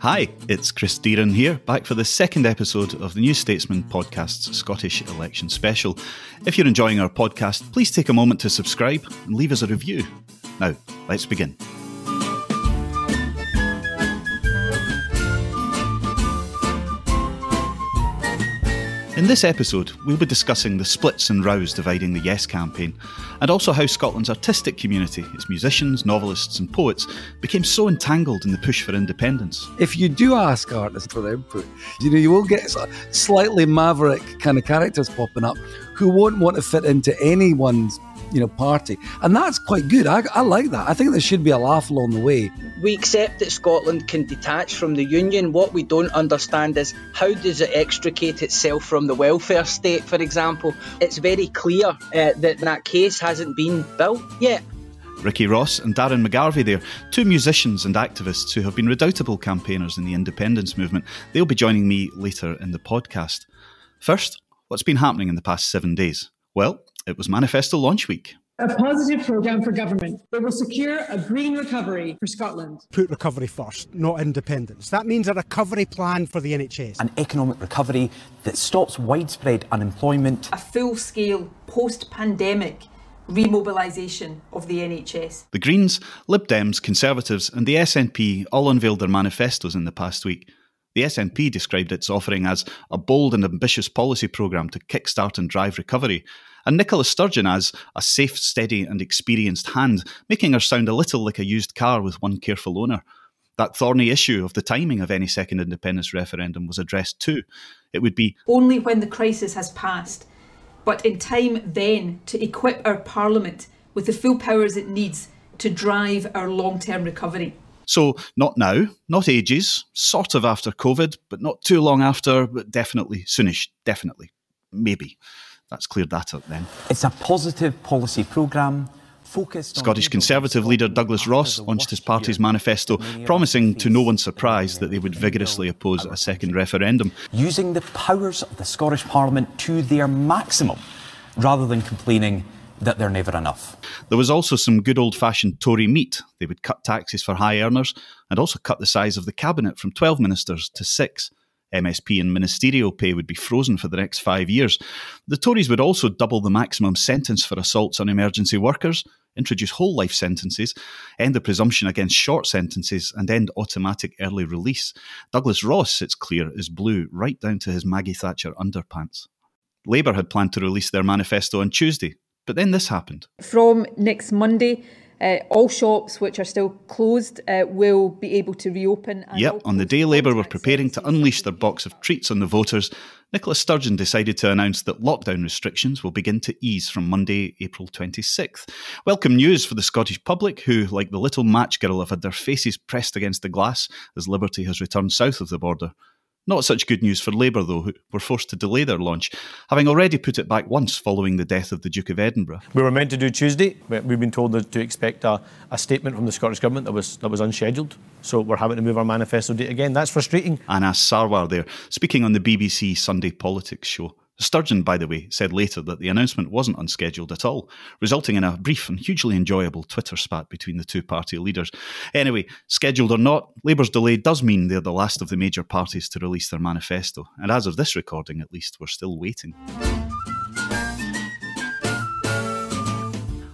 Hi, it's Chris Deerin here, back for the second episode of the New Statesman podcast's Scottish election special. If you're enjoying our podcast, please take a moment to subscribe and leave us a review. Now, let's begin. In this episode, we'll be discussing the splits and rows dividing the Yes campaign, and also how Scotland's artistic community, its musicians, novelists, and poets, became so entangled in the push for independence. If you do ask artists for input, you know, you will get slightly maverick kind of characters popping up who won't want to fit into anyone's you know, party. And that's quite good. I, I like that. I think there should be a laugh along the way. We accept that Scotland can detach from the Union. What we don't understand is how does it extricate itself from the welfare state, for example? It's very clear uh, that that case hasn't been built yet. Ricky Ross and Darren McGarvey there, two musicians and activists who have been redoubtable campaigners in the independence movement. They'll be joining me later in the podcast. First, what's been happening in the past seven days? Well, it was Manifesto launch week. A positive programme for government that will secure a green recovery for Scotland. Put recovery first, not independence. That means a recovery plan for the NHS. An economic recovery that stops widespread unemployment. A full scale post pandemic remobilisation of the NHS. The Greens, Lib Dems, Conservatives, and the SNP all unveiled their manifestos in the past week. The SNP described its offering as a bold and ambitious policy programme to kickstart and drive recovery, and Nicola Sturgeon as a safe, steady, and experienced hand, making her sound a little like a used car with one careful owner. That thorny issue of the timing of any second independence referendum was addressed too. It would be only when the crisis has passed, but in time then to equip our Parliament with the full powers it needs to drive our long term recovery. So, not now, not ages, sort of after COVID, but not too long after, but definitely soonish, definitely, maybe. That's cleared that up then. It's a positive policy programme focused. Scottish Conservative leader Douglas Ross launched his party's manifesto, promising to no one's surprise that they would vigorously oppose a second referendum. Using the powers of the Scottish Parliament to their maximum, rather than complaining that they're never enough. There was also some good old fashioned Tory meat. They would cut taxes for high earners and also cut the size of the cabinet from 12 ministers to six. MSP and ministerial pay would be frozen for the next five years. The Tories would also double the maximum sentence for assaults on emergency workers, introduce whole life sentences, end the presumption against short sentences, and end automatic early release. Douglas Ross, it's clear, is blue right down to his Maggie Thatcher underpants. Labour had planned to release their manifesto on Tuesday, but then this happened. From next Monday, uh, all shops which are still closed uh, will be able to reopen. Yep, on the day Labour were preparing to unleash their box of treats on the voters, Nicola Sturgeon decided to announce that lockdown restrictions will begin to ease from Monday, April 26th. Welcome news for the Scottish public, who, like the little match girl, have had their faces pressed against the glass as Liberty has returned south of the border. Not such good news for Labour, though, who were forced to delay their launch, having already put it back once following the death of the Duke of Edinburgh. We were meant to do Tuesday, but we've been told to expect a, a statement from the Scottish Government that was, that was unscheduled. So we're having to move our manifesto date again. That's frustrating. Anas Sarwar there, speaking on the BBC Sunday Politics show. Sturgeon, by the way, said later that the announcement wasn't unscheduled at all, resulting in a brief and hugely enjoyable Twitter spat between the two party leaders. Anyway, scheduled or not, Labour's delay does mean they're the last of the major parties to release their manifesto, and as of this recording at least, we're still waiting.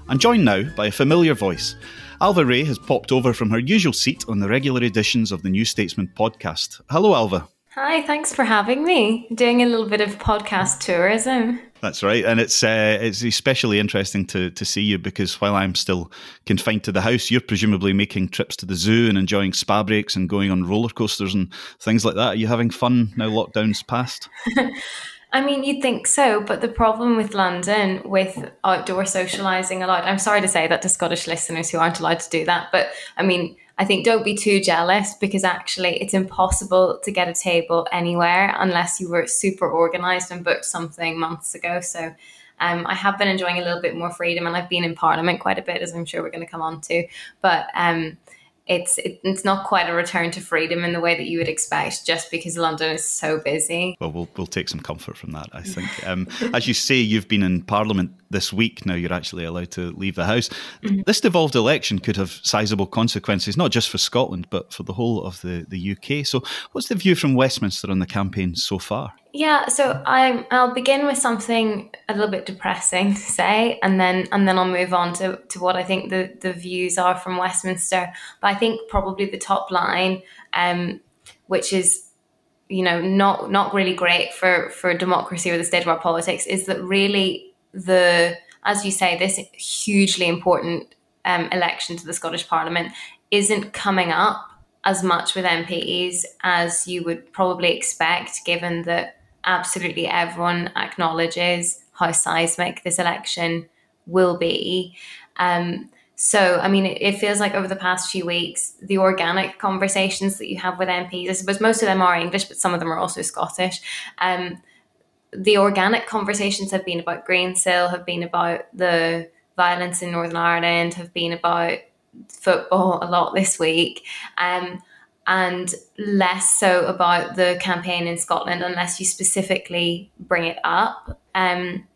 I'm joined now by a familiar voice. Ailbhe Rea has popped over from her usual seat on the regular editions of the New Statesman podcast. Hello, Ailbhe. Hi, thanks for having me. Doing a little bit of podcast tourism. That's right, and it's uh, it's especially interesting to to see you because while I'm still confined to the house, you're presumably making trips to the zoo and enjoying spa breaks and going on roller coasters and things like that. Are you having fun now? Lockdown's passed. I mean, you'd think so, but the problem with London with outdoor socialising a lot, I'm sorry to say that to Scottish listeners who aren't allowed to do that, but I mean, I think don't be too jealous because actually it's impossible to get a table anywhere unless you were super organized and booked something months ago. So um, I have been enjoying a little bit more freedom and I've been in Parliament quite a bit, as I'm sure we're going to come on to. But um, it's it, it's not quite a return to freedom in the way that you would expect just because London is so busy. Well, we'll, we'll take some comfort from that, I think. Um, as you say, you've been in Parliament this week. Now you're actually allowed to leave the House. Mm-hmm. This devolved election could have sizable consequences, not just for Scotland, but for the whole of the, the UK. So, what's the view from Westminster on the campaign so far? Yeah, so I I'll begin with something a little bit depressing to say, and then and then I'll move on to, to what I think the, the views are from Westminster. But I think probably the top line, um, which is you know not not really great for for democracy or the state of our politics, is that really the as you say this hugely important um, election to the Scottish Parliament isn't coming up as much with MPs as you would probably expect, given that absolutely everyone acknowledges how seismic this election will be. Um, so, I mean, it, it, feels like over the past few weeks, the organic conversations that you have with MPs, I suppose most of them are English, but some of them are also Scottish. Um, the organic conversations have been about Green Greensill, have been about the violence in Northern Ireland, have been about football a lot this week. Um, and less so about the campaign in Scotland unless you specifically bring it up. Um,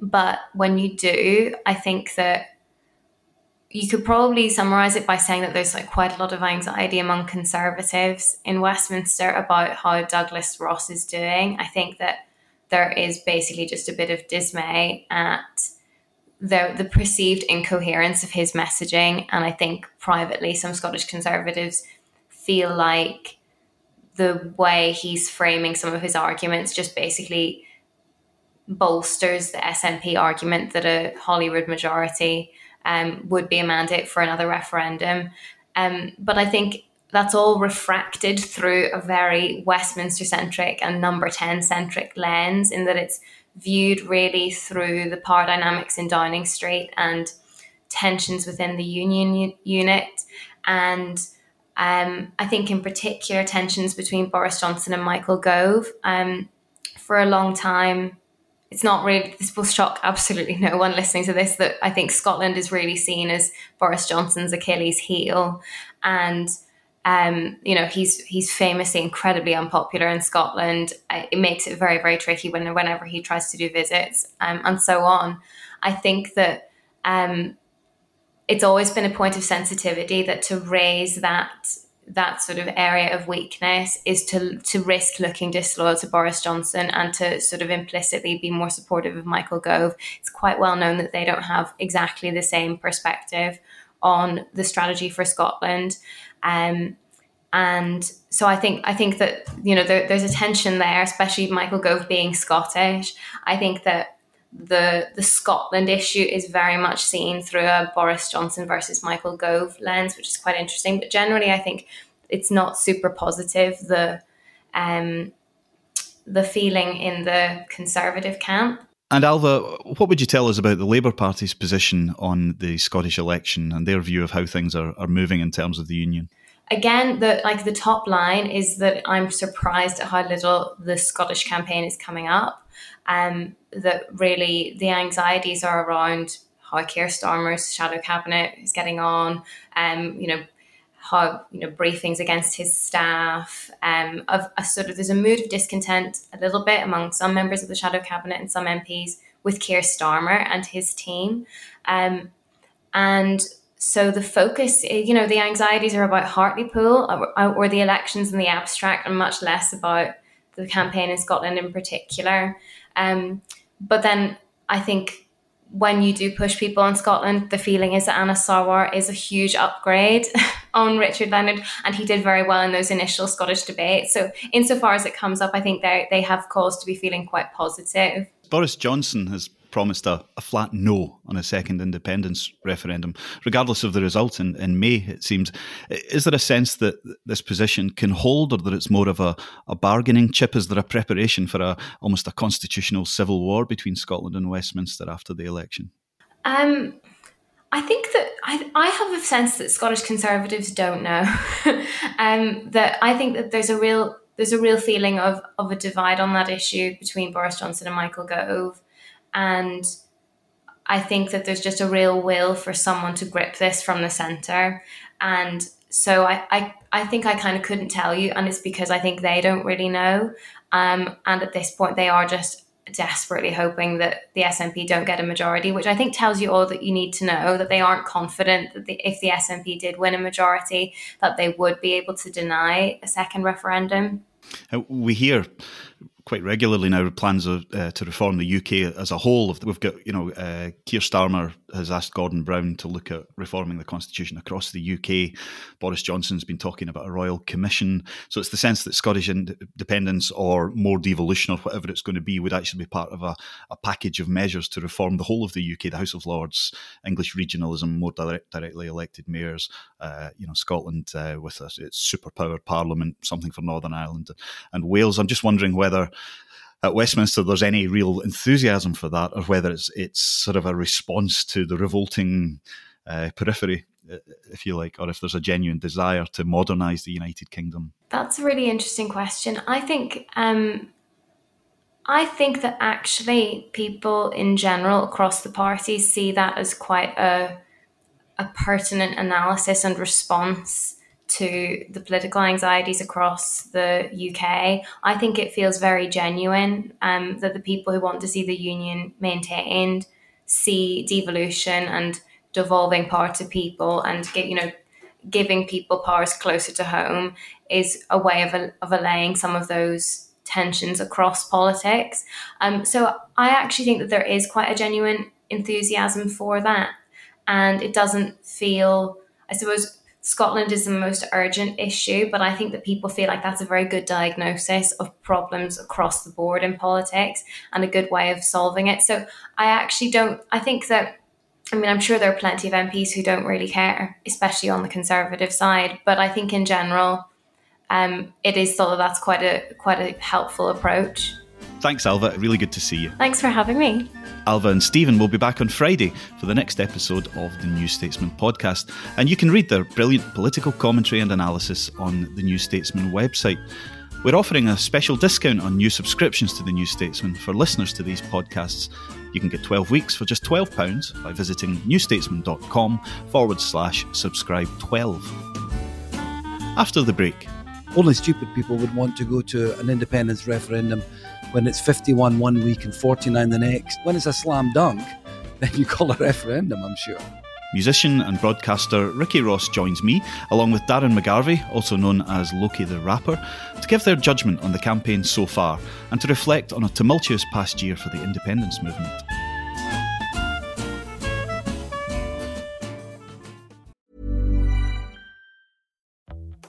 but when you do, I think that you could probably summarize it by saying that there's like quite a lot of anxiety among conservatives in Westminster about how Douglas Ross is doing. I think that there is basically just a bit of dismay at the the perceived incoherence of his messaging, and I think privately some Scottish conservatives feel like the way he's framing some of his arguments just basically bolsters the SNP argument that a Holyrood majority um, would be a mandate for another referendum. Um, but I think that's all refracted through a very Westminster centric and number 10 centric lens, in that it's viewed really through the power dynamics in Downing Street and tensions within the union unit and um, I think, in particular, tensions between Boris Johnson and Michael Gove. Um, for a long time, it's not really, this will shock absolutely no one listening to this, that I think Scotland is really seen as Boris Johnson's Achilles heel. And um, you know, he's he's famously incredibly unpopular in Scotland. It makes it very very tricky when whenever he tries to do visits um, and so on. I think that um, it's always been a point of sensitivity that to raise that that sort of area of weakness is to to risk looking disloyal to Boris Johnson and to sort of implicitly be more supportive of Michael Gove. It's quite well known that they don't have exactly the same perspective on the strategy for Scotland. Um, and so I think I think that you know there, there's a tension there, especially Michael Gove being Scottish. I think that the the Scotland issue is very much seen through a Boris Johnson versus Michael Gove lens, which is quite interesting. But generally, I think it's not super positive. The um, the feeling in the Conservative camp. And Ailbhe, what would you tell us about the Labour Party's position on the Scottish election and their view of how things are, are moving in terms of the union? Again, the like the top line is that I'm surprised at how little the Scottish campaign is coming up um, that really the anxieties are around how Keir Starmer's shadow cabinet is getting on, um, you know, how you know briefings against his staff, um, of a sort of there's a mood of discontent a little bit among some members of the shadow cabinet and some MPs with Keir Starmer and his team, um, and so the focus, you know, the anxieties are about Hartlepool or, or the elections in the abstract, and much less about the campaign in Scotland in particular. Um, but then I think when you do push people in Scotland, the feeling is that Anas Sarwar is a huge upgrade on Richard Leonard, and he did very well in those initial Scottish debates. So, insofar as it comes up, I think they they have cause to be feeling quite positive. Boris Johnson has promised a, a, flat no on a second independence referendum, regardless of the result in, in May, it seems. Is there a sense that this position can hold, or that it's more of a, a bargaining chip? Is there a preparation for a almost a constitutional civil war between Scotland and Westminster after the election? Um, I think that I, I have a sense that Scottish Conservatives don't know. um, that I think that there's a real there's a real feeling of of a divide on that issue between Boris Johnson and Michael Gove. And I think that there's just a real will for someone to grip this from the center. And so I, I, I think I kind of couldn't tell you. And it's because I think they don't really know. Um, and at this point, they are just desperately hoping that the SNP don't get a majority, which I think tells you all that you need to know that they aren't confident that the, if the SNP did win a majority, that they would be able to deny a second referendum. Uh, we hear quite regularly now plans uh, to reform the UK as a whole. We've got, you know, uh, Keir Starmer has asked Gordon Brown to look at reforming the constitution across the UK. Boris Johnson's been talking about a royal commission. So it's the sense that Scottish independence or more devolution or whatever it's going to be would actually be part of a, a package of measures to reform the whole of the UK, the House of Lords, English regionalism, more direct, directly elected mayors, uh, you know, Scotland uh, with a, its superpowered parliament, something for Northern Ireland and Wales. I'm just wondering whether at Westminster there's any real enthusiasm for that, or whether it's it's sort of a response to the revolting uh, periphery, if you like, or if there's a genuine desire to modernise the United Kingdom. That's a really interesting question. I think. Um, I think that actually people in general across the parties see that as quite a a pertinent analysis and response to the political anxieties across the UK. I think it feels very genuine um, that the people who want to see the union maintained see devolution and devolving power to people and get, you know giving people powers closer to home is a way of, of allaying some of those tensions across politics. Um, so I actually think that there is quite a genuine enthusiasm for that, and it doesn't feel, I suppose, Scotland is the most urgent issue, but I think that people feel like that's a very good diagnosis of problems across the board in politics and a good way of solving it. So I actually don't, I think that, I mean, I'm sure there are plenty of MPs who don't really care, especially on the Conservative side, but I think in general, um, it is thought that that's quite a quite a helpful approach. Thanks, Ailbhe. Really good to see you. Thanks for having me. Ailbhe and Stephen will be back on Friday for the next episode of the New Statesman podcast. And you can read their brilliant political commentary and analysis on the New Statesman website. We're offering a special discount on new subscriptions to the New Statesman for listeners to these podcasts. You can get 12 weeks for just £12 by visiting newstatesman.com forward slash subscribe 12. After the break, only stupid people would want to go to an independence referendum when it's 51 one week and 49 the next. When it's a slam dunk, then you call a referendum, I'm sure. Musician and broadcaster Ricky Ross joins me, along with Darren McGarvey, also known as Loki the Rapper, to give their judgment on the campaign so far and to reflect on a tumultuous past year for the independence movement.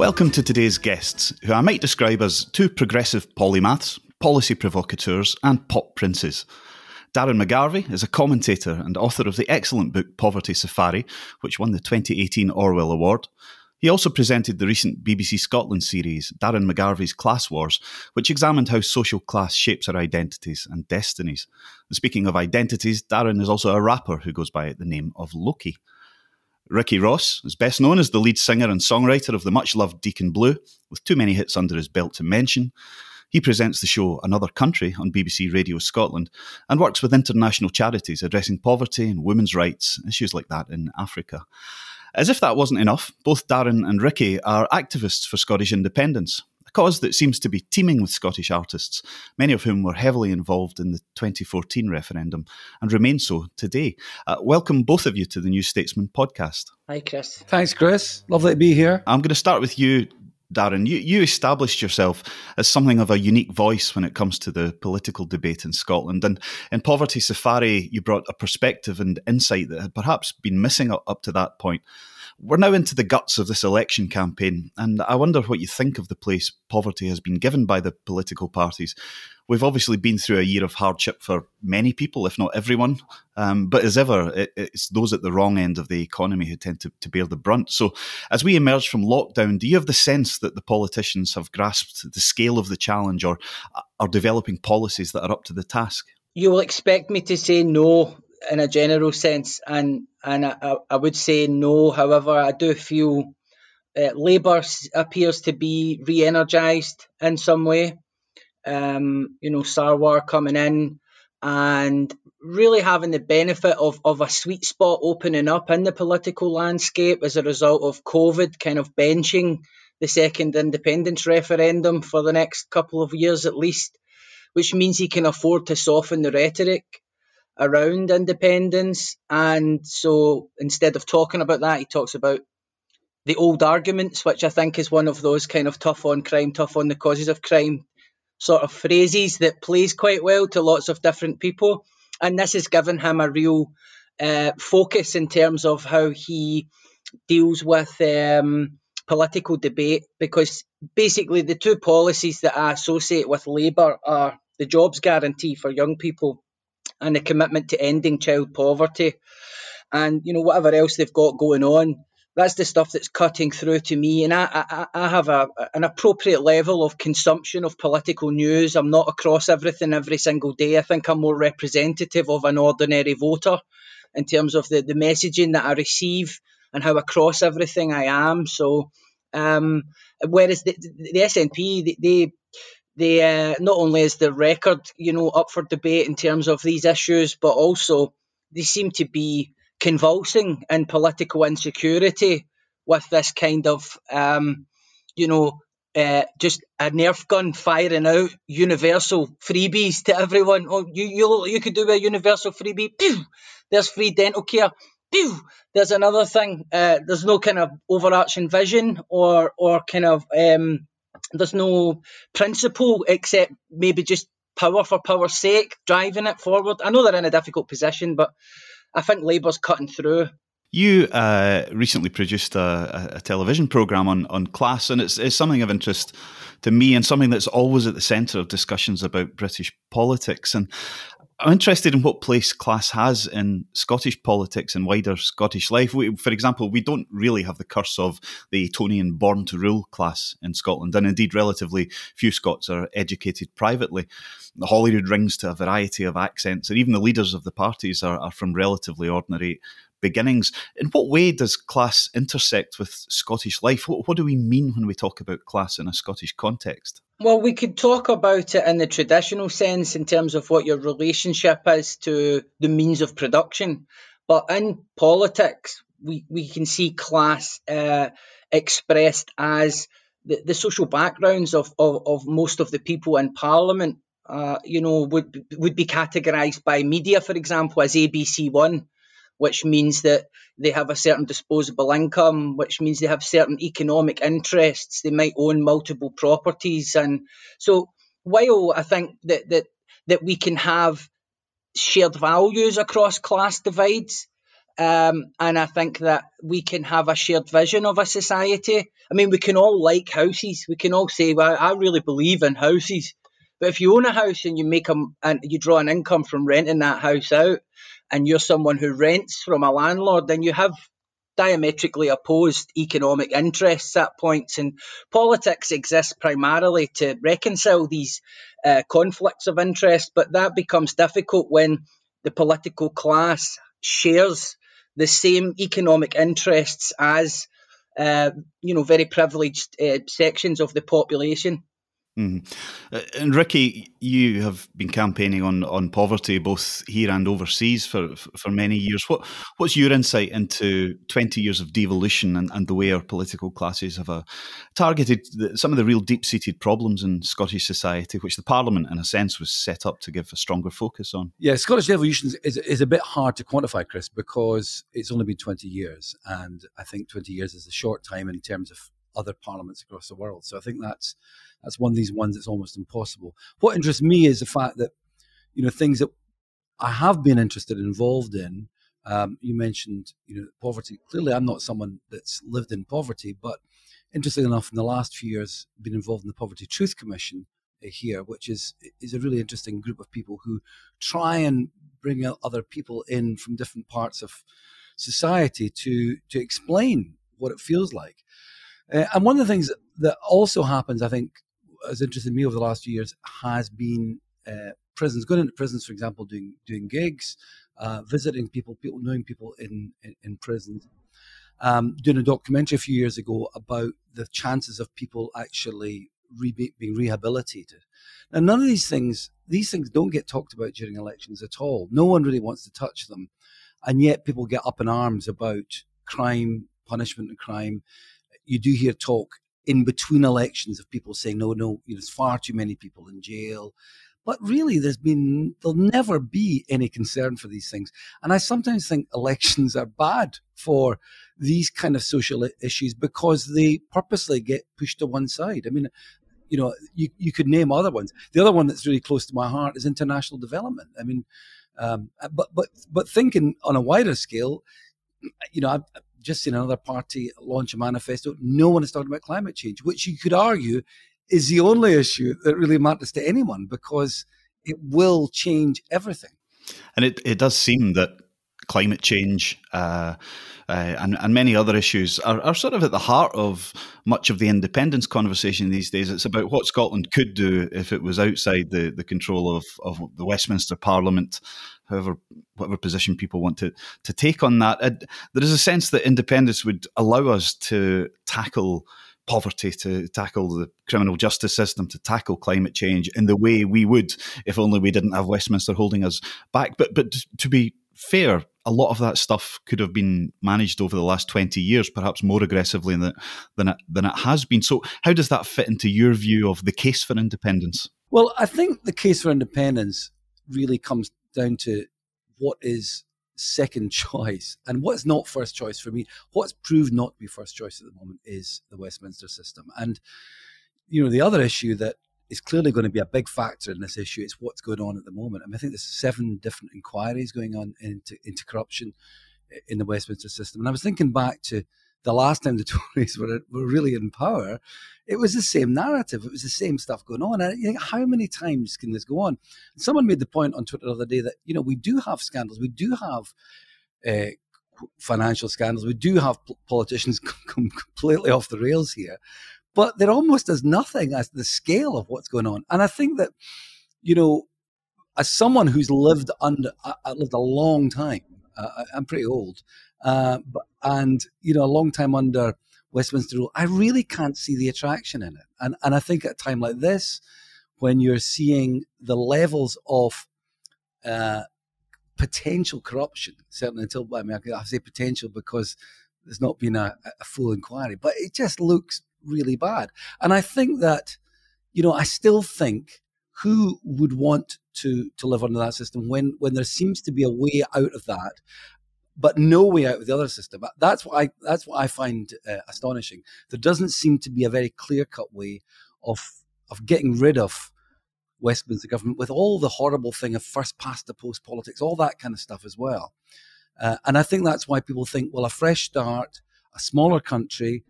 Welcome to today's guests, who I might describe as two progressive polymaths, policy provocateurs, and pop princes. Darren McGarvey is a commentator and author of the excellent book Poverty Safari, which won the 2018 Orwell Award. He also presented the recent BBC Scotland series, Darren McGarvey's Class Wars, which examined how social class shapes our identities and destinies. And speaking of identities, Darren is also a rapper who goes by the name of Loki. Ricky Ross is best known as the lead singer and songwriter of the much loved Deacon Blue, with too many hits under his belt to mention. He presents the show Another Country on BBC Radio Scotland and works with international charities addressing poverty and women's rights, issues like that in Africa. As if that wasn't enough, both Darren and Ricky are activists for Scottish independence, cause that seems to be teeming with Scottish artists, many of whom were heavily involved in the 2014 referendum and remain so today. Uh, welcome, both of you, to the New Statesman podcast. Hi, Chris. Thanks, Chris. Lovely to be here. I'm going to start with you, Darren, you, you established yourself as something of a unique voice when it comes to the political debate in Scotland. And in Poverty Safari, you brought a perspective and insight that had perhaps been missing up, up to that point. We're now into the guts of this election campaign, and I wonder what you think of the place poverty has been given by the political parties. We've obviously been through a year of hardship for many people, if not everyone. Um, but as ever, it, it's those at the wrong end of the economy who tend to, to bear the brunt. So, as we emerge from lockdown, do you have the sense that the politicians have grasped the scale of the challenge or are developing policies that are up to the task? You will expect me to say no in a general sense, and and I, I would say no. However, I do feel uh, Labour appears to be re-energised in some way. Um, you know, Sarwar coming in and really having the benefit of, of a sweet spot opening up in the political landscape as a result of COVID kind of benching the second independence referendum for the next couple of years at least, which means he can afford to soften the rhetoric around independence. And so instead of talking about that, he talks about the old arguments, which I think is one of those kind of tough on crime, tough on the causes of crime sort of phrases that plays quite well to lots of different people. And this has given him a real uh, focus in terms of how he deals with um, political debate because basically the two policies that I associate with Labour are the jobs guarantee for young people and the commitment to ending child poverty. And you know whatever else they've got going on, that's the stuff that's cutting through to me. And I, I, I have a, an appropriate level of consumption of political news. I'm not across everything every single day. I think I'm more representative of an ordinary voter in terms of the, the messaging that I receive and how across everything I am. So, um, whereas the, the, the SNP, they, they uh, not only is the record, you know, up for debate in terms of these issues, but also they seem to be convulsing in political insecurity with this kind of, um, you know, uh, just a Nerf gun firing out universal freebies to everyone. Oh, you you you could do a universal freebie. Pew! There's free dental care. Pew! There's another thing. Uh, there's no kind of overarching vision or or kind of um, there's no principle except maybe just power for power's sake, driving it forward. I know they're in a difficult position, but I think Labour's cutting through. You uh, recently produced a, a, television program on, on class, and it's, it's something of interest to me and something that's always at the centre of discussions about British politics. And I'm interested in what place class has in Scottish politics and wider Scottish life. We, for example, we don't really have the curse of the Etonian born to rule class in Scotland, and indeed, relatively few Scots are educated privately. The Holyrood rings to a variety of accents, and even the leaders of the parties are, are from relatively ordinary beginnings. In what way does class intersect with Scottish life? What, what do we mean when we talk about class in a Scottish context? Well, we could talk about it in the traditional sense in terms of what your relationship is to the means of production. But in politics, we, we can see class uh, expressed as the, the social backgrounds of, of, of most of the people in Parliament. Uh, you know, would would be categorised by media, for example, as ABC One which means that they have a certain disposable income, which means they have certain economic interests. They might own multiple properties, and so while I think that that that we can have shared values across class divides. Um, and I think that we can have a shared vision of a society. I mean, we can all like houses. We can all say, "Well, I really believe in houses." But if you own a house and you make them and you draw an income from renting that house out, and you're someone who rents from a landlord, then you have diametrically opposed economic interests at points. And politics exists primarily to reconcile these uh, conflicts of interest, but that becomes difficult when the political class shares the same economic interests as uh, you know very privileged uh, sections of the population. Mm. And Ricky, you have been campaigning on, on poverty both here and overseas for, for many years. What what's your insight into twenty years of devolution and, and the way our political classes have uh, targeted the, some of the real deep seated problems in Scottish society, which the Parliament, in a sense, was set up to give a stronger focus on? Yeah, Scottish devolution is, is a bit hard to quantify, Chris, because it's only been twenty years, and I think twenty years is a short time in terms of other parliaments across the world. So I think that's that's one of these ones that's almost impossible. What interests me is the fact that you know things that I have been interested and involved in. Um, you mentioned you know poverty. Clearly, I'm not someone that's lived in poverty, but interestingly enough, in the last few years, been involved in the Poverty Truth Commission here, which is is a really interesting group of people who try and bring other people in from different parts of society to to explain what it feels like. Uh, and one of the things that also happens, I think, has interested me over the last few years has been uh, prisons, going into prisons, for example, doing doing gigs, uh, visiting people, people knowing people in in, in prisons. Um, doing a documentary a few years ago about the chances of people actually re- being rehabilitated. Now, none of these things, these things don't get talked about during elections at all. No one really wants to touch them, and yet people get up in arms about crime, punishment, and crime. You do hear talk in between elections of people saying, no, no, there's far too many people in jail. But really, there's been, there'll never be any concern for these things. And I sometimes think elections are bad for these kind of social issues because they purposely get pushed to one side. I mean, you know, you, you could name other ones. The other one that's really close to my heart is international development. I mean, um, but but but thinking on a wider scale, you know, I, just seen another party launch a manifesto. No one is talking about climate change, which you could argue is the only issue that really matters to anyone because it will change everything. And it, it does seem that climate change uh, uh, and, and many other issues are, are sort of at the heart of much of the independence conversation these days. It's about what Scotland could do if it was outside the, the control of, of the Westminster Parliament, however, whatever position people want to, to take on that. There is a sense that independence would allow us to tackle poverty, to tackle the criminal justice system, to tackle climate change in the way we would if only we didn't have Westminster holding us back. But but to be fair, a lot of that stuff could have been managed over the last 20 years, perhaps more aggressively than, than, it, than it has been. So, how does that fit into your view of the case for independence? Well, I think the case for independence really comes down to what is second choice and what's not first choice for me. What's proved not to be first choice at the moment is the Westminster system. And, you know, the other issue that is clearly going to be a big factor in this issue. is what's going on at the moment. I mean, I think there's seven different inquiries going on into, into corruption in the Westminster system. And I was thinking back to the last time the Tories were, were really in power, it was the same narrative. It was the same stuff going on. And you think, how many times can this go on? Someone made the point on Twitter the other day that, you know, we do have scandals. We do have uh, financial scandals. We do have politicians come completely off the rails here but they're almost as nothing as the scale of what's going on. And I think that, you know, as someone who's lived under, uh, uh lived a long time, uh, I'm pretty old, uh, and, you know, a long time under Westminster rule, I really can't see the attraction in it. And, and I think at a time like this, when you're seeing the levels of uh, potential corruption, certainly until, I mean, I say potential because there's not been a, a full inquiry, but it just looks really bad. And I think that, you know, I still think who would want to to live under that system when when there seems to be a way out of that, but no way out of the other system. That's what I that's what I find uh, astonishing. There doesn't seem to be a very clear cut way of of getting rid of Westminster government with all the horrible thing of first past the post politics, all that kind of stuff as well. Uh, and I think that's why people think, well, a fresh start, a smaller country,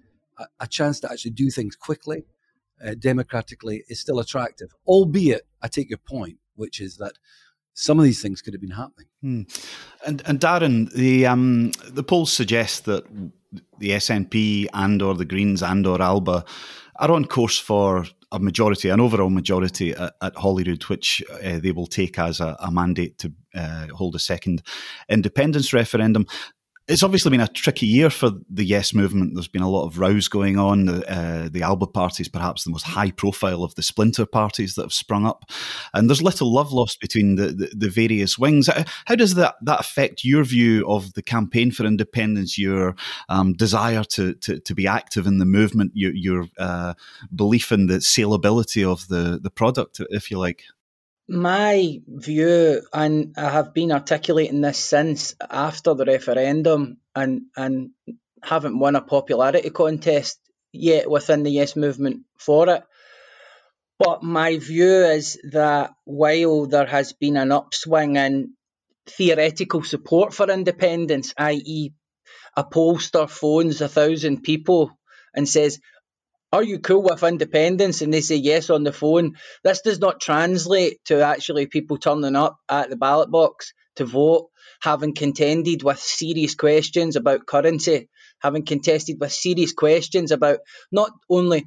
a, chance to actually do things quickly, uh, democratically, is still attractive. Albeit, I take your point, which is that some of these things could have been happening. Hmm. And and Darren, the um, the polls suggest that the SNP and or the Greens and or Alba are on course for a majority, an overall majority at, at Holyrood, which uh, they will take as a, a mandate to uh, hold a second independence referendum. It's obviously been a tricky year for the Yes movement. There's been a lot of rows going on. The, uh, the Alba party is perhaps the most high profile of the splinter parties that have sprung up. And there's little love lost between the, the, the various wings. How does that, that affect your view of the campaign for independence, your um, desire to, to, to, be active in the movement, your, your uh, belief in the saleability of the, the product, if you like? My view, and I have been articulating this since after the referendum, and and haven't won a popularity contest yet within the Yes movement for it. But my view is that while there has been an upswing in theoretical support for independence, i.e., a pollster phones a thousand people and says, are you cool with independence? And they say yes on the phone. This does not translate to actually people turning up at the ballot box to vote, having contended with serious questions about currency, having contested with serious questions about not only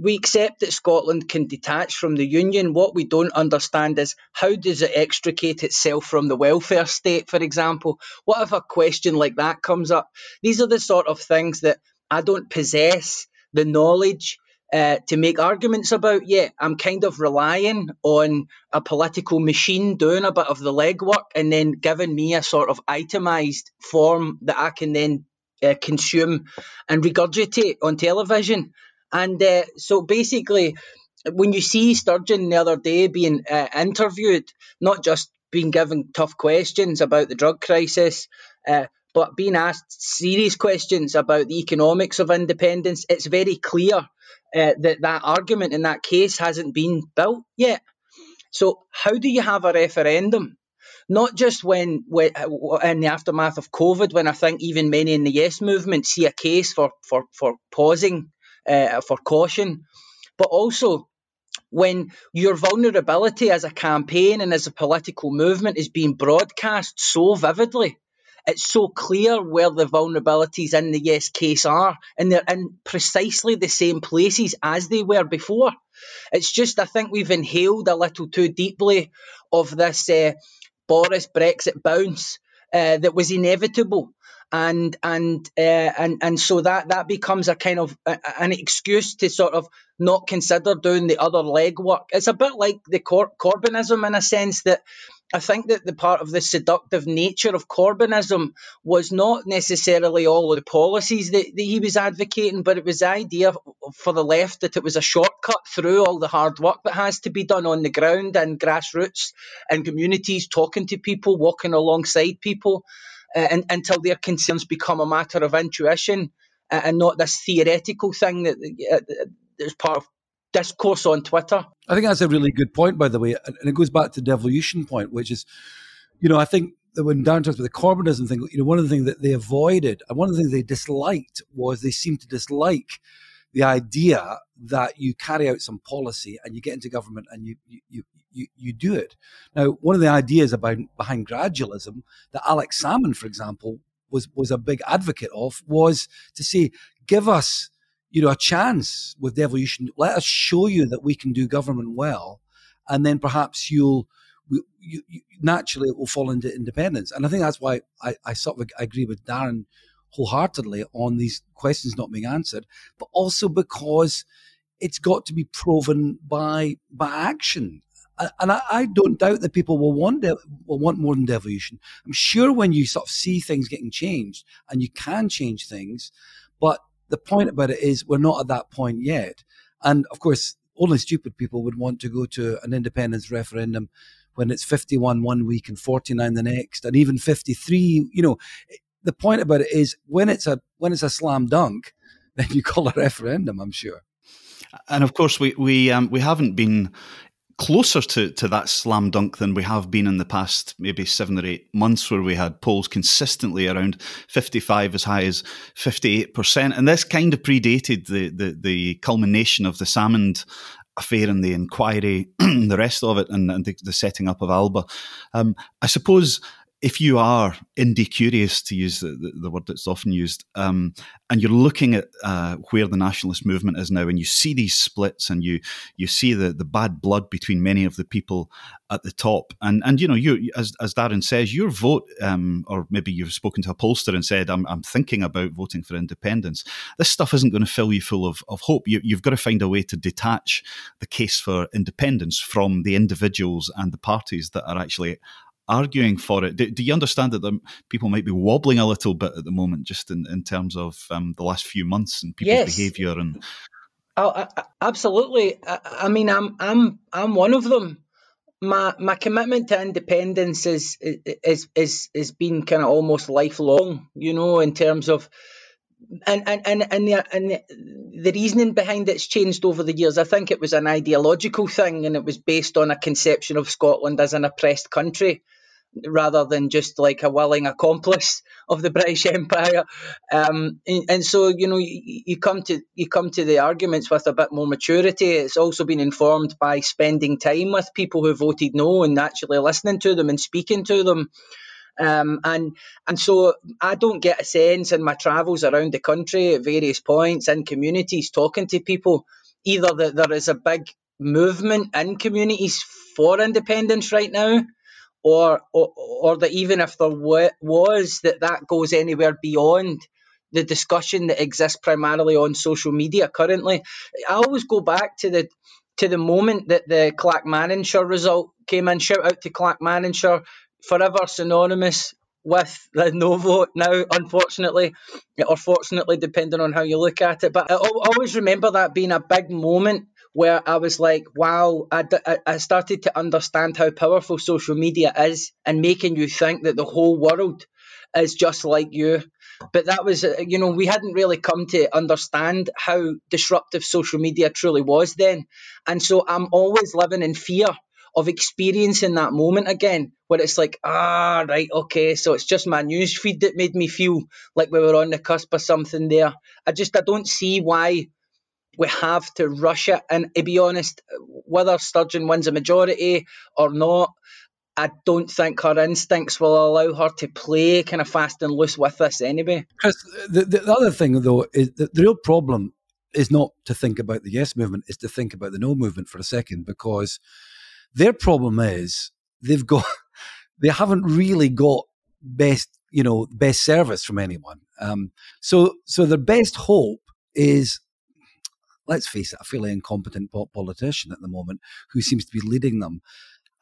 we accept that Scotland can detach from the Union. What we don't understand is how does it extricate itself from the welfare state, for example? What if a question like that comes up? These are the sort of things that I don't possess the knowledge uh, to make arguments about yet. I'm kind of relying on a political machine doing a bit of the legwork and then giving me a sort of itemized form that I can then uh, consume and regurgitate on television. And uh, so basically, when you see Sturgeon the other day being uh, interviewed, not just being given tough questions about the drug crisis, uh, but being asked serious questions about the economics of independence, it's very clear uh, that that argument in that case hasn't been built yet. So, how do you have a referendum? Not just when, when in the aftermath of COVID, when I think even many in the Yes movement see a case for for for pausing, uh, for caution, but also when your vulnerability as a campaign and as a political movement is being broadcast so vividly it's so clear where the vulnerabilities in the yes case are, and they're in precisely the same places as they were before. It's just, I think we've inhaled a little too deeply of this uh, Boris Brexit bounce uh, that was inevitable. And and uh, and and so that that becomes a kind of a, an excuse to sort of not consider doing the other legwork. It's a bit like the Cor- Corbynism in a sense that I think that the part of the seductive nature of Corbynism was not necessarily all of the policies that, that, he was advocating, but it was the idea for the left that it was a shortcut through all the hard work that has to be done on the ground and grassroots and communities, talking to people, walking alongside people, uh, and, until their concerns become a matter of intuition uh, and not this theoretical thing that uh, is part of discourse on Twitter. I think that's a really good point, by the way, and it goes back to the devolution point, which is, you know, I think that when Darren talks about the Corbynism thing, you know, one of the things that they avoided and one of the things they disliked was they seemed to dislike the idea that you carry out some policy and you get into government and you you you, you do it. Now, one of the ideas about behind gradualism that Alex Salmond, for example, was was a big advocate of was to say, give us you know, a chance with devolution. Let us show you that we can do government well, and then perhaps you'll you, you, naturally it will fall into independence. And I think that's why I, I sort of agree with Darren wholeheartedly on these questions not being answered, but also because it's got to be proven by by action. And I, I don't doubt that people will want will want more than devolution. I'm sure when you sort of see things getting changed, and you can change things, but the point about it is we're not at that point yet. And of course, only stupid people would want to go to an independence referendum when it's 51 one week and 49 the next and even 53 you know the point about it is when it's a when it's a slam dunk then you call a referendum i'm sure and of course we we um, we haven't been closer to, to that slam dunk than we have been in the past maybe seven or eight months, where we had polls consistently around 55 as high as 58%. And this kind of predated the, the, the culmination of the Salmond affair and the inquiry, the rest of it, and, and the, the, setting up of Alba. Um, I suppose if you are indie curious, to use the, the, the word that's often used, um, and you're looking at uh, where the nationalist movement is now, and you see these splits, and you you see the, the bad blood between many of the people at the top, and and you know, you as as Darren says, your vote, um, or maybe you've spoken to a pollster and said, I'm, I'm thinking about voting for independence. This stuff isn't going to fill you full of, of hope. You, you've got to find a way to detach the case for independence from the individuals and the parties that are actually arguing for it. Do, do you understand that the, people might be wobbling a little bit at the moment, just in, in terms of um, the last few months and people's yes. behaviour and? Oh, absolutely. I, I mean, I'm I'm I'm one of them my my commitment to independence is is is is been kind of almost lifelong, you know, in terms of and and and and the, and the, the reasoning behind it's changed over the years. I think it was an ideological thing, and it was based on a conception of Scotland as an oppressed country rather than just like a willing accomplice of the British Empire. Um, and, and, so you know you, you, come to you come to the arguments with a bit more maturity. It's also been informed by spending time with people who voted no and actually listening to them and speaking to them. Um, and and so I don't get a sense in my travels around the country at various points in communities talking to people either that there is a big movement in communities for independence right now or, or, or that even if there was, that that goes anywhere beyond the discussion that exists primarily on social media currently. I always go back to the to the moment that the Clackmannanshire result came in. Shout out to Clackmannanshire, forever synonymous with the no vote now, unfortunately, or fortunately, depending on how you look at it. But I always remember that being a big moment where I was like, wow, I, I started to understand how powerful social media is and making you think that the whole world is just like you. But that was, uh, you know, we hadn't really come to understand how disruptive social media truly was then. And so I'm always living in fear of experiencing that moment again where it's like, ah, right, okay, so it's just my news feed that made me feel like we were on the cusp of something there. I just, I don't see why we have to rush it. And to be honest, whether Sturgeon wins a majority or not, I don't think her instincts will allow her to play kind of fast and loose with this anyway. Chris, the, the other thing though is the, the real problem is not to think about the yes movement, is to think about the no movement for a second because their problem is they've got they haven't really got best you know best service from anyone. Um, so so their best hope is let's face it, a fairly incompetent politician at the moment who seems to be leading them.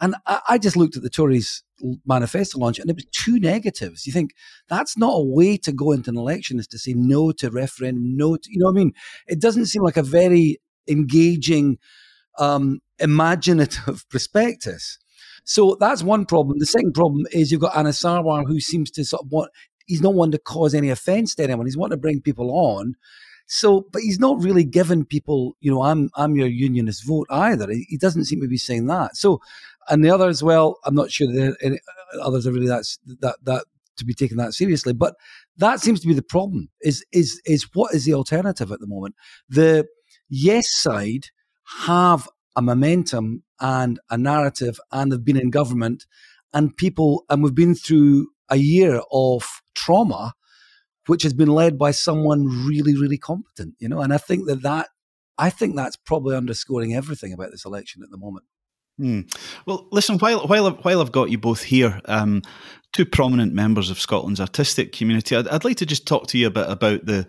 And I, I, just looked at the Tories manifesto launch and it was two negatives. You think that's not a way to go into an election is to say no to referendum, no to, you know what I mean? It doesn't seem like a very engaging, um, imaginative prospectus. So that's one problem. The second problem is you've got Sarwar who seems to sort of want, he's not one to cause any offence to anyone. He's wanting to bring people on so, but he's not really given people, you know, I'm I'm your unionist vote either. He, doesn't seem to be saying that. So, and the others, well, I'm not sure that any, uh, others are really that that that to be taken that seriously. But that seems to be the problem. Is is is what is the alternative at the moment? The yes side have a momentum and a narrative, and they've been in government, and people, and we've been through a year of trauma which has been led by someone really, really competent, you know. And I think that that, I think that's probably underscoring everything about this election at the moment. Hmm. Well, listen. While while while I've got you both here, um, two prominent members of Scotland's artistic community, I'd, I'd like to just talk to you a bit about the,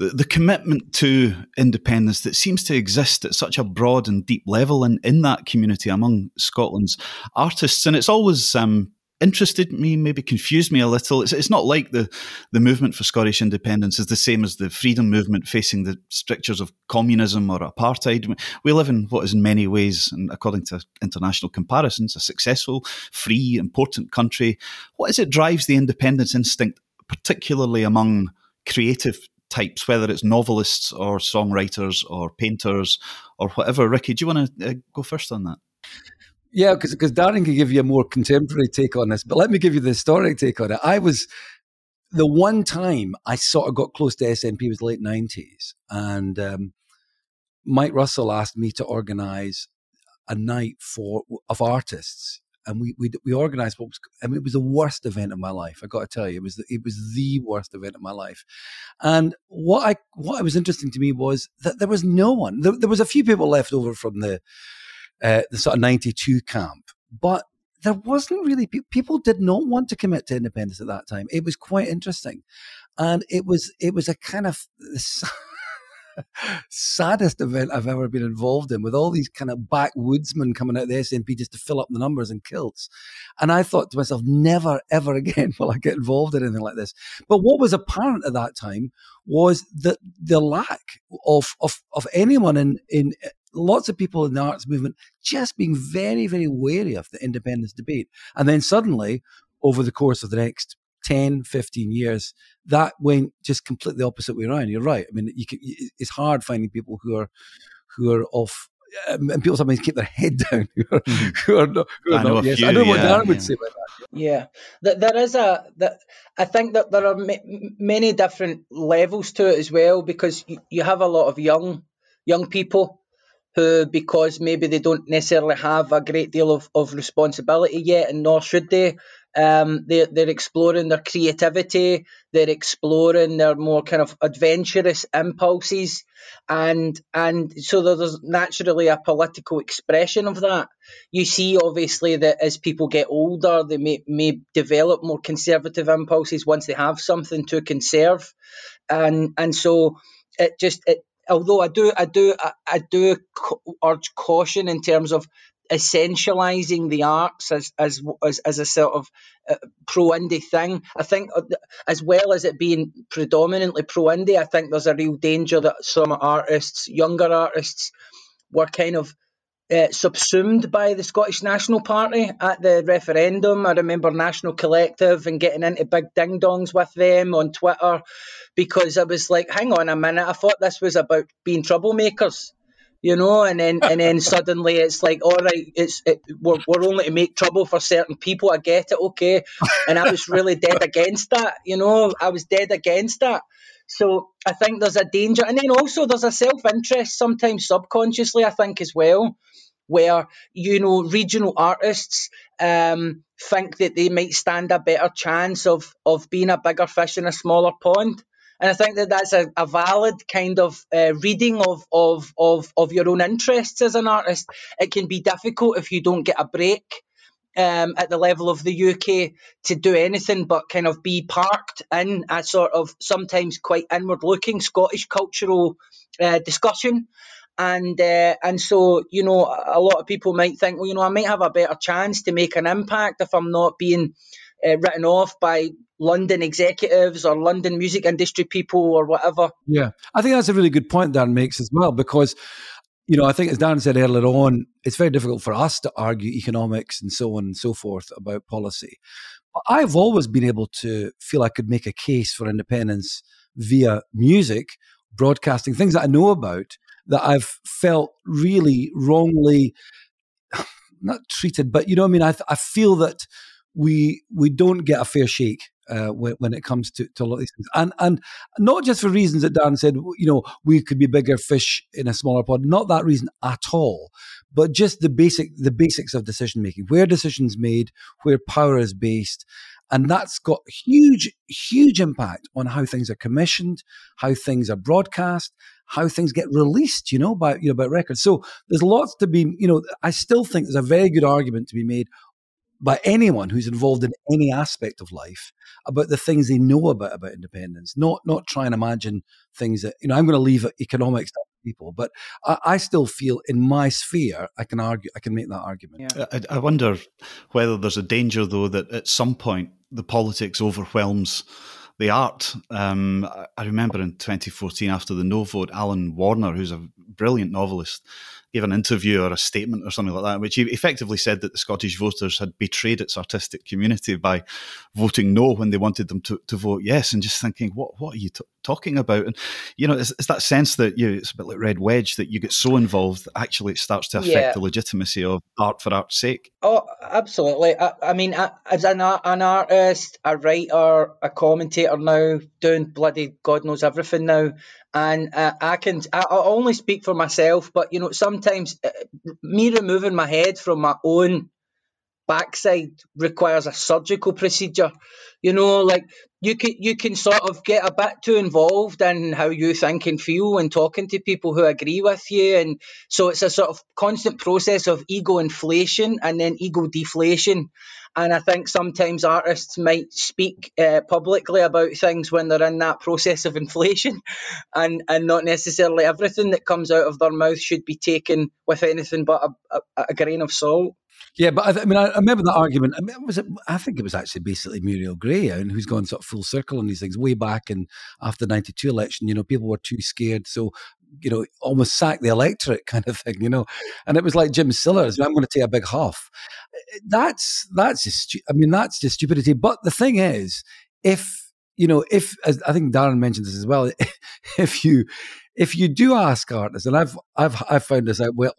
the the commitment to independence that seems to exist at such a broad and deep level in, in that community among Scotland's artists. And it's always um, interested me, maybe confused me a little. It's, it's not like the, the movement for Scottish independence is the same as the freedom movement facing the strictures of communism or apartheid. We live in what is in many ways, and according to international comparisons, a successful, free, important country. What is it drives the independence instinct, particularly among creative types, whether it's novelists or songwriters or painters or whatever? Ricky, do you want to uh, go first on that? Yeah, because because Darren can give you a more contemporary take on this, but let me give you the historic take on it. I was the one time I sort of got close to SNP was late nineties, and um, Mike Russell asked me to organise a night for of artists and we we, we organised what was. I mean, it was the worst event of my life. I got to tell you, it was the, it was the worst event of my life. And what I what was interesting to me was that there was no one. There, there was a few people left over from the uh, the sort of '92 camp, but there wasn't really people did not want to commit to independence at that time. It was quite interesting, and it was it was a kind of saddest event I've ever been involved in, with all these kind of backwoodsmen coming out of the SNP just to fill up the numbers in kilts. And I thought to myself, never ever again will I get involved in anything like this. But what was apparent at that time was that the lack of of of anyone in in lots of people in the arts movement just being very, very wary of the independence debate. And then suddenly, over the course of the next 10, 15 years, that went just completely opposite way around. You're right. I mean, you can, it's hard finding people who are who are off. Um, and people sometimes keep their head down who are, mm-hmm. who are not. Who are I know, not, yes. few, I know what yeah, Darren yeah. would say about that. Yeah, there is a. That I think that there are many different levels to it as well because you have a lot of young young people who, because maybe they don't necessarily have a great deal of, of responsibility yet, and nor should they, um, they're, they're exploring their creativity, they're exploring their more kind of adventurous impulses, and and so there's naturally a political expression of that. You see, obviously, that as people get older, they may, may develop more conservative impulses once they have something to conserve, and and so it just it although I do, I do, I, do urge caution in terms of essentializing the arts as as as, as a sort of uh, pro indie thing. I think uh, as well as it being predominantly pro indie, I think there's a real danger that some artists, younger artists, were kind of uh, subsumed by the Scottish National Party at the referendum. I remember National Collective and getting into big ding dongs with them on Twitter because I was like, hang on a minute, I thought this was about being troublemakers. You know, and then and then suddenly it's like, all right, it's it, we're, we're only to make trouble for certain people. I get it, okay. And I was really dead against that. You know, I was dead against that. So I think there's a danger, and then also there's a self interest sometimes subconsciously. I think as well where you know regional artists um, think that they might stand a better chance of of being a bigger fish in a smaller pond. And I think that that's a, a valid kind of uh, reading of, of, of, of your own interests as an artist. It can be difficult if you don't get a break um, at the level of the UK to do anything but kind of be parked in a sort of sometimes quite inward looking Scottish cultural uh, discussion and uh, and so you know a lot of people might think well you know I might have a better chance to make an impact if I'm not being uh, written off by London executives or London music industry people or whatever. Yeah, I think that's a really good point Dan makes as well because you know I think as Dan said earlier on, it's very difficult for us to argue economics and so on and so forth about policy. But I've always been able to feel I could make a case for independence via music, broadcasting, things that I know about that I've felt really wrongly not treated, but you know, I mean, I, I feel that we we don't get a fair shake uh, when, when, it comes to, to a lot of these things, and and not just for reasons that Dan said, you know, we could be bigger fish in a smaller pond. Not that reason at all, but just the basic the basics of decision making, where decisions made, where power is based, and that's got huge huge impact on how things are commissioned, how things are broadcast, how things get released, you know, by you know by records. So there's lots to be, you know, I still think there's a very good argument to be made by anyone who's involved in any aspect of life about the things they know about about independence. Not not try and imagine things that you know. I'm going to leave economics to people, but I, I, still feel in my sphere I can argue. I can make that argument. Yeah. I, I wonder whether there's a danger though that at some point the politics overwhelms the art. Um, I remember in 2014, after the no vote, Alan Warner, who's a brilliant novelist, gave an interview or a statement or something like that, which he effectively said that the Scottish voters had betrayed its artistic community by voting no when they wanted them to, to vote yes, and just thinking, what what are you t- talking about? And you know, it's, it's, that sense that you it's a bit like red wedge that you get so involved that actually it starts to affect yeah. the legitimacy of art for art's sake. Oh, absolutely. I, I mean, as an, an artist, a writer, a commentator now, doing bloody God knows everything now and uh, I can I, I only speak for myself, but you know sometimes uh, me removing my head from my own backside requires a surgical procedure. You know, like you can you can sort of get a bit too involved in how you think and feel when talking to people who agree with you, and so it's a sort of constant process of ego inflation and then ego deflation. And I think sometimes artists might speak uh, publicly about things when they're in that process of inflation, and and not necessarily everything that comes out of their mouth should be taken with anything but a, a, a grain of salt. Yeah, but I, th- I mean, I, remember that argument. I mean, was it? I think it was actually basically Muriel Gray, eh, and who's gone sort of full circle on these things. Way back and after the '92 election, you know, people were too scared, so you know, almost sack the electorate kind of thing, you know. And it was like Jim Sillars, I'm going to take a big huff. Eh, eh, that's that's just, I mean, that's just stupidity. But the thing is, if you know, if as I think Darren mentioned this as well, if you if you do ask artists, and I've I've I've found this out well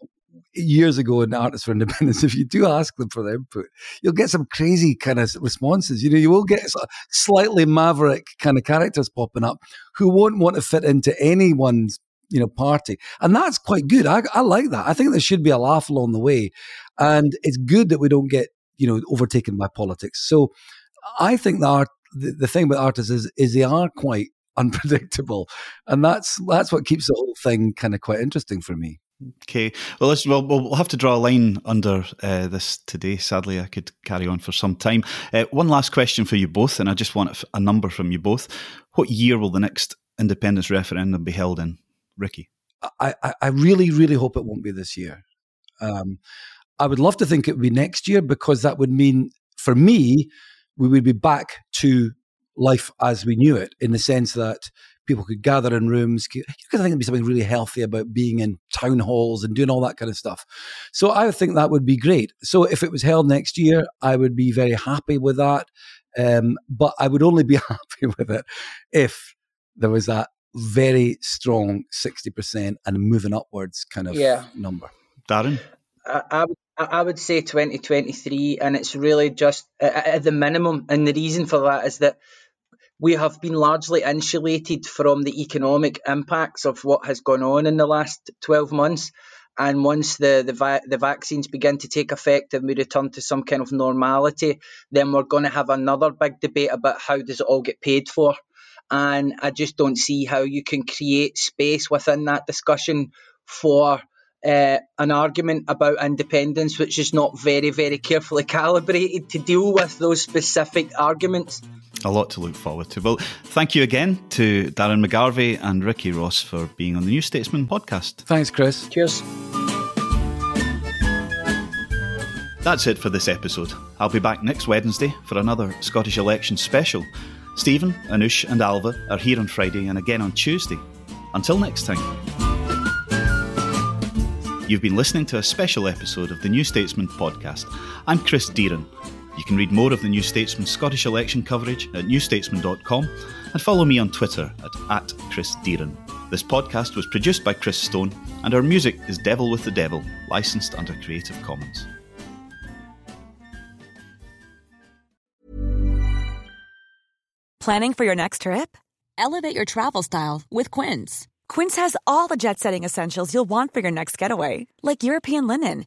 years ago in Artists for Independence, if you do ask them for their input, you'll get some crazy kind of responses. You know, you will get slightly maverick kind of characters popping up who won't want to fit into anyone's you know party, and that's quite good. I, I like that. I think there should be a laugh along the way, and it's good that we don't get you know overtaken by politics. So I think the art, the, the thing about artists is is they are quite unpredictable, and that's that's what keeps the whole thing kind of quite interesting for me. Okay. Well, well, we'll have to draw a line under uh, this today. Sadly, I could carry on for some time. Uh, one last question for you both, and I just want a number from you both. What year will the next independence referendum be held in, Ricky? I, I, I really, really hope it won't be this year. Um, I would love to think it would be next year because that would mean, for me, we would be back to life as we knew it in the sense that people could gather in rooms. Because I think there'd be something really healthy about being in town halls and doing all that kind of stuff. So I think that would be great. So if it was held next year, I would be very happy with that. Um, but I would only be happy with it if there was that very strong 60% and moving upwards kind of Yeah. number. Darren? I, I, would- I would say 2023, and it's really just at, at the minimum. And the reason for that is that we have been largely insulated from the economic impacts of what has gone on in the last 12 months. And once the the, va- the vaccines begin to take effect and we return to some kind of normality, then we're going to have another big debate about how does it all get paid for. And I just don't see how you can create space within that discussion for uh, an argument about independence, which is not very, very carefully calibrated to deal with those specific arguments. A lot to look forward to. Well, thank you again to Darren McGarvey and Ricky Ross for being on the New Statesman podcast. Thanks, Chris. Cheers. That's it for this episode. I'll be back next Wednesday for another Scottish election special. Stephen, Anoosh, and Ailbhe are here on Friday and again on Tuesday. Until next time. You've been listening to a special episode of the New Statesman podcast. I'm Chris Deerin. You can read more of the New Statesman Scottish election coverage at newstatesman.com and follow me on Twitter at, at Chris Deerin. This podcast was produced by Chris Stone and our music is Devil with the Devil, licensed under Creative Commons. Planning for your next trip? Elevate your travel style with Quince. Quince has all the jet setting essentials you'll want for your next getaway, like European linen,